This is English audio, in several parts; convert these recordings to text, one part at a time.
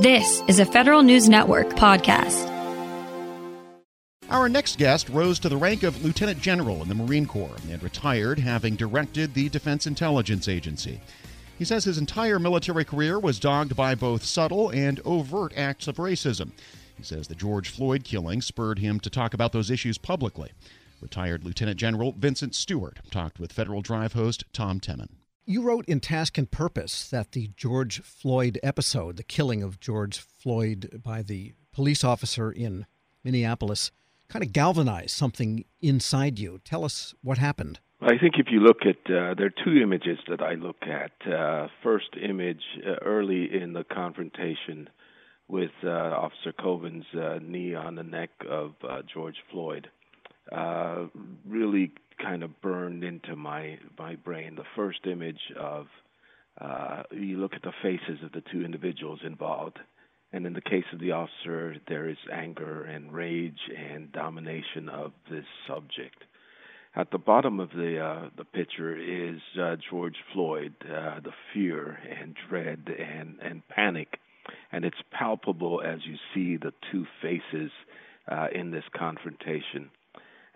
This is a Federal News Network podcast. Our next guest rose to the rank of Lieutenant General in the Marine Corps and retired having directed the Defense Intelligence Agency. He says his entire military career was dogged by both subtle and overt acts of racism. He says the George Floyd killing spurred him to talk about those issues publicly. Retired Lieutenant General Vincent Stewart talked with Federal Drive host Tom Temin. You wrote in Task and Purpose that the George Floyd episode, the killing of George Floyd by the police officer in Minneapolis, kind of galvanized something inside you. Tell us what happened. I think if you look at, uh, there are two images that I look at. Uh, first image uh, early in the confrontation with uh, Officer Chauvin's uh, knee on the neck of uh, George Floyd really kind of burned into my my brain. The first image of uh, you look at the faces of the two individuals involved, and in the case of the officer, there is anger and rage and domination of this subject. At the bottom of the uh, the picture is uh, George Floyd, uh, the fear and dread and and panic, and it's palpable as you see the two faces uh, in this confrontation.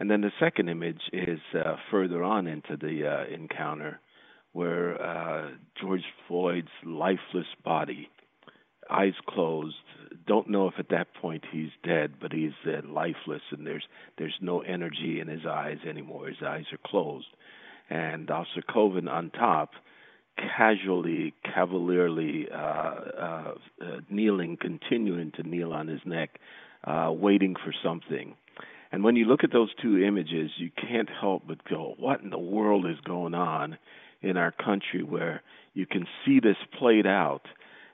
And then the second image is uh, further on into the uh, encounter where uh, George Floyd's lifeless body, eyes closed, don't know if at that point he's dead, but he's uh, lifeless and there's there's no energy in his eyes anymore. His eyes are closed. And Officer Chauvin on top, casually, cavalierly uh, uh, kneeling, continuing to kneel on his neck, waiting for something. And when you look at those two images, you can't help but go, what in the world is going on in our country where you can see this played out?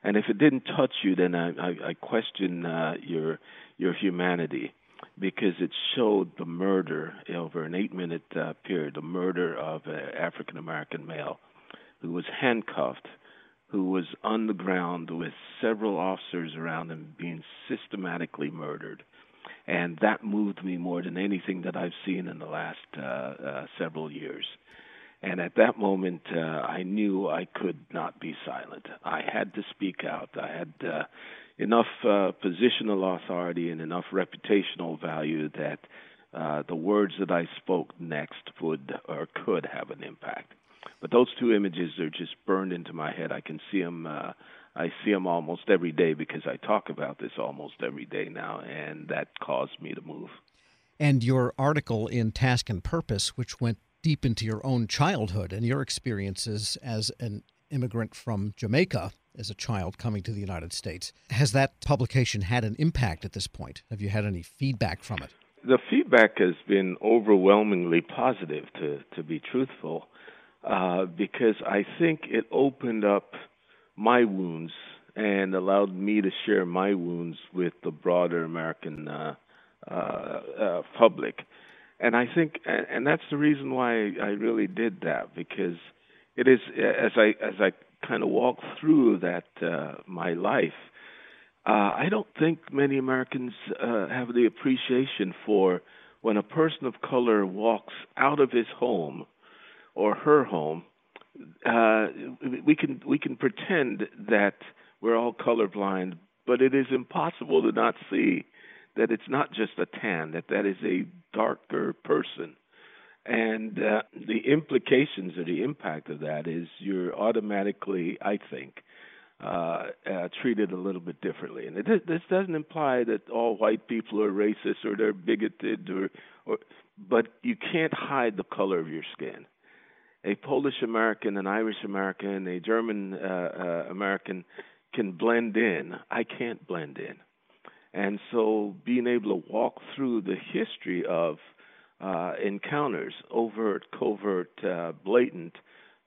And if it didn't touch you, then I, I, I question uh, your your humanity because it showed the murder over an eight minute uh, period, the murder of an African American male who was handcuffed, who was on the ground with several officers around him being systematically murdered and that moved me more than anything that I've seen in the last uh, uh, several years. And at that moment, uh, I knew I could not be silent. I had to speak out. I had uh, enough uh, positional authority and enough reputational value that uh, the words that I spoke next would or could have an impact. But those two images are just burned into my head. I can see them uh, I see them almost every day because I talk about this almost every day now, and that caused me to move. And your article in Task and Purpose, which went deep into your own childhood and your experiences as an immigrant from Jamaica as a child coming to the United States, has that publication had an impact at this point? Have you had any feedback from it? The feedback has been overwhelmingly positive, to to be truthful, uh, because I think it opened up my wounds and allowed me to share my wounds with the broader American uh, uh, uh, public. And I think, and that's the reason why I really did that because it is as I as I kind of walk through that uh, my life. I don't think many Americans have the appreciation for when a person of color walks out of his home or her home uh, we can we can pretend that we're all colorblind, but it is impossible to not see that it's not just a tan, that that is a darker person. And uh, the implications or the impact of that is you're automatically, I think, uh, uh, treated a little bit differently. And it, this doesn't imply that all white people are racist or they're bigoted, or, or but you can't hide the color of your skin a Polish American, an Irish American, a German uh, uh, American can blend in. I can't blend in. And so being able to walk through the history of uh, encounters, overt, covert, uh, blatant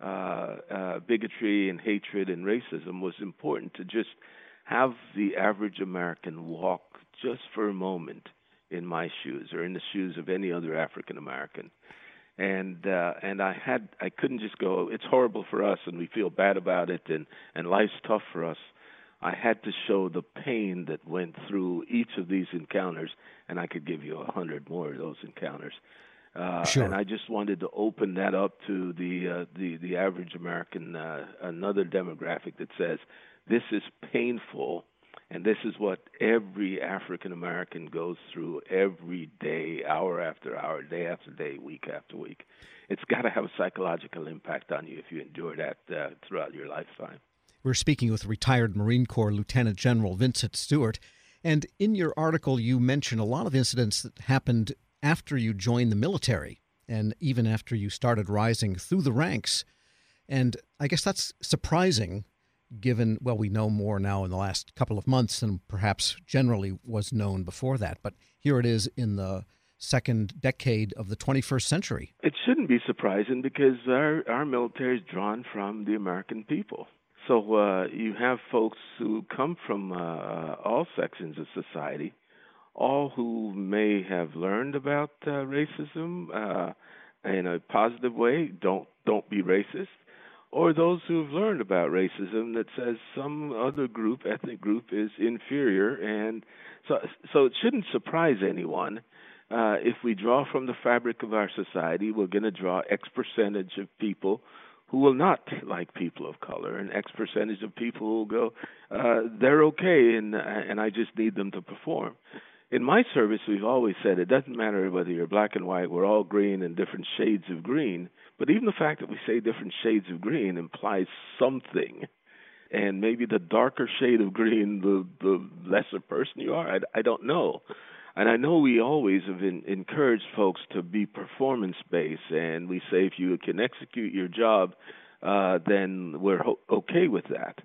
uh, uh, bigotry and hatred and racism was important to just have the average American walk just for a moment in my shoes or in the shoes of any other African American and uh, and I had I couldn't just go. It's horrible for us, and we feel bad about it, and and life's tough for us. I had to show the pain that went through each of these encounters, and I could give you a hundred more of those encounters. Uh, sure. And I just wanted to open that up to the uh, the the average American, uh, another demographic that says this is painful, And this is what every African American goes through every day, hour after hour, day after day, week after week. It's got to have a psychological impact on you if you endure that uh, throughout your lifetime. We're speaking with retired Marine Corps Lieutenant General Vincent Stewart. And in your article, you mention a lot of incidents that happened after you joined the military and even after you started rising through the ranks. And I guess that's surprising given, well, we know more now in the last couple of months than perhaps generally was known before that. But here it is in the second decade of the 21st century. It shouldn't be surprising because our, our military is drawn from the American people. So uh, you have folks who come from uh, all sections of society, all who may have learned about uh, racism uh, in a positive way. Don't don't be racist or those who've learned about racism that says some other group, ethnic group, is inferior, and so so it shouldn't surprise anyone. Uh, if we draw from the fabric of our society, we're going to draw X percentage of people who will not like people of color, and X percentage of people who will go, uh, they're okay, and and I just need them to perform. In my service, we've always said it doesn't matter whether you're black and white; we're all green in different shades of green but even the fact that we say different shades of green implies something. And maybe the darker shade of green, the the lesser person you are. I, I don't know. And I know we always have in, encouraged folks to be performance based, and we say if you can execute your job, uh, then we're ho- okay with that.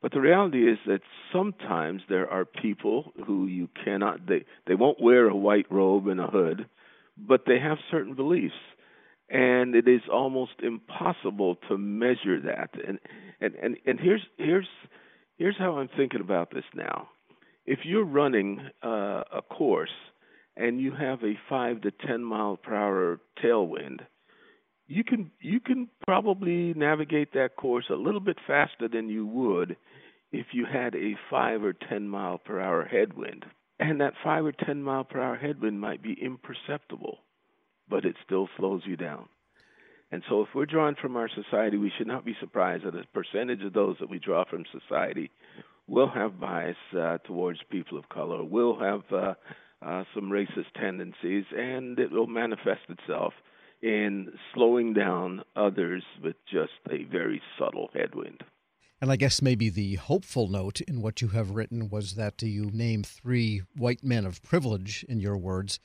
But the reality is that sometimes there are people who you cannot they they won't wear a white robe and a hood, but they have certain beliefs and it is almost impossible to measure that. And and and, and here's here's here's how I'm thinking about this now. If you're running uh, a course and you have a five to ten mile per hour tailwind, you can you can probably navigate that course a little bit faster than you would if you had a five or ten mile per hour headwind. And that five or ten mile per hour headwind might be imperceptible but it still slows you down. And so, if we're drawn from our society, we should not be surprised that a percentage of those that we draw from society will have bias uh, towards people of color, will have uh, uh, some racist tendencies, and it will manifest itself in slowing down others with just a very subtle headwind. And I guess maybe the hopeful note in what you have written was that you name three white men of privilege, in your words,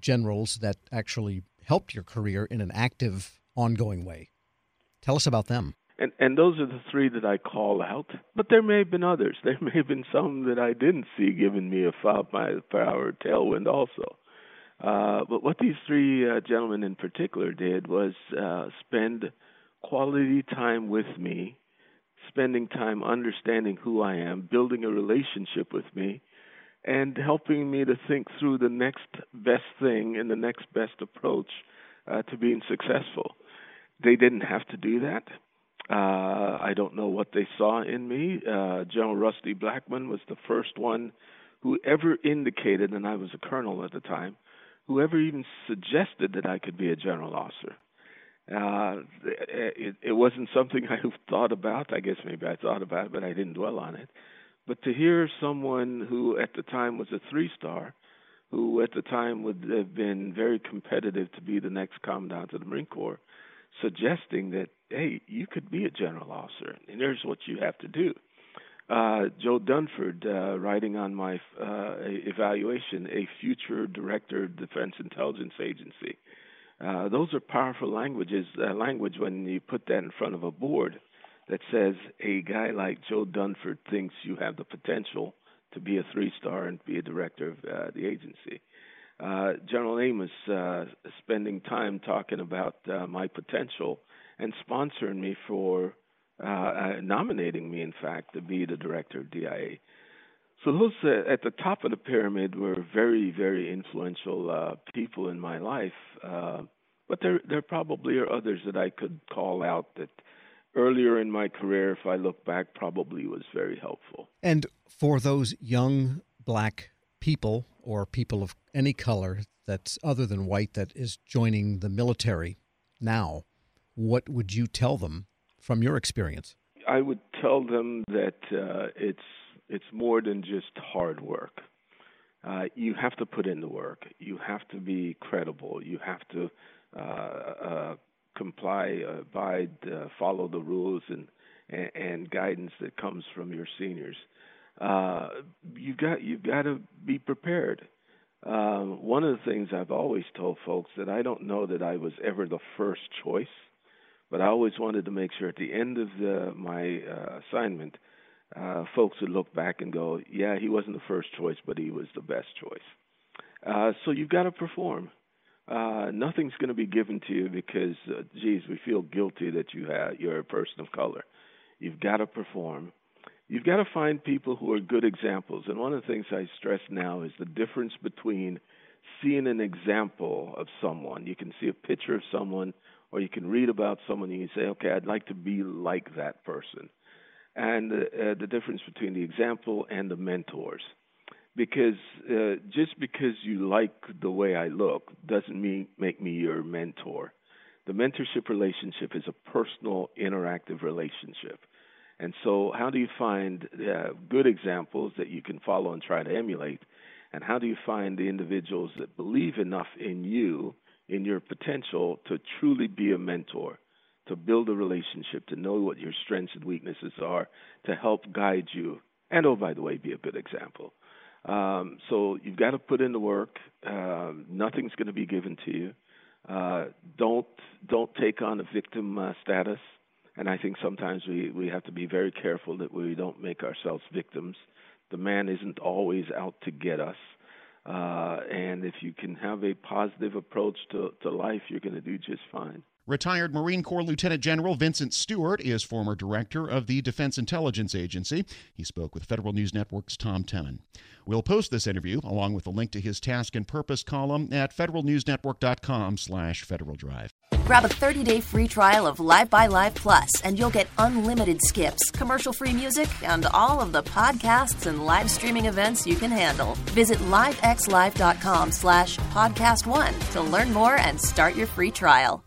generals that actually helped your career in an active, ongoing way. Tell us about them. And and those are the three that I call out. But there may have been others. There may have been some that I didn't see giving me a five mile per hour tailwind also. Uh, but what these three uh, gentlemen in particular did was uh, spend quality time with me, spending time understanding who I am, building a relationship with me, and helping me to think through the next best thing and the next best approach uh, to being successful. They didn't have to do that. Uh, I don't know what they saw in me. Uh, General Rusty Blackman was the first one who ever indicated, and I was a colonel at the time, who ever even suggested that I could be a general officer. Uh, it, it wasn't something I thought about. I guess maybe I thought about it, but I didn't dwell on it. But to hear someone who at the time was a three star, who at the time would have been very competitive to be the next commandant of the Marine Corps, suggesting that, hey, you could be a general officer, and here's what you have to do. Uh, Joe Dunford, uh, writing on my uh, evaluation, a future director of Defense Intelligence Agency. Uh, those are powerful languages. Uh, language when you put that in front of a board that says a guy like Joe Dunford thinks you have the potential to be a three star and be a director of uh, the agency. Uh, General Amos uh, spending time talking about uh, my potential and sponsoring me for uh, uh, nominating me, in fact, to be the director of DIA. So those uh, at the top of the pyramid were very, very influential people in my life. But there, there probably are others that I could call out that earlier in my career, if I look back, probably was very helpful. And for those young black people or people of any color that's other than white that is joining the military now, what would you tell them from your experience? I would tell them that uh, it's It's more than just hard work. Uh, you have to put in the work. You have to be credible. You have to uh, uh, comply, abide, uh, follow the rules and, and, and guidance that comes from your seniors. Uh, you got you've got to be prepared. Um, one of the things I've always told folks that I don't know that I was ever the first choice, but I always wanted to make sure at the end of the, my uh, assignment, uh, folks would look back and go, "Yeah, he wasn't the first choice, but he was the best choice." Uh, so you've got to perform. Uh, nothing's going to be given to you because, uh, geez, we feel guilty that you have you're a person of color. You've got to perform you've got to find people who are good examples. And one of the things I stress now is the difference between seeing an example of someone. You can see a picture of someone, or you can read about someone, and you say, okay, I'd like to be like that person. And uh, the difference between the example and the mentors. Because uh, just because you like the way I look doesn't mean make me your mentor. The mentorship relationship is a personal, interactive relationship and so, how do you find uh, good examples that you can follow and try to emulate? And how do you find the individuals that believe enough in you, in your potential, to truly be a mentor, to build a relationship, to know what your strengths and weaknesses are, to help guide you, and oh, by the way, be a good example. Um, so you've got to put in the work. Uh, nothing's going to be given to you. Uh, don't don't take on a victim uh, status. And I think sometimes we, we have to be very careful that we don't make ourselves victims. The man isn't always out to get us. Uh, and if you can have a positive approach to, to life, you're going to do just fine. Retired Marine Corps Lieutenant General Vincent Stewart is former director of the Defense Intelligence Agency. He spoke with Federal News Network's Tom Temin. We'll post this interview along with a link to his task and purpose column at federalnewsnetwork.com slash Federal Drive. Grab a 30-day free trial of LiveXLive Plus, and you'll get unlimited skips, commercial-free music, and all of the podcasts and live streaming events you can handle. Visit livexlive.com slash podcast one to learn more and start your free trial.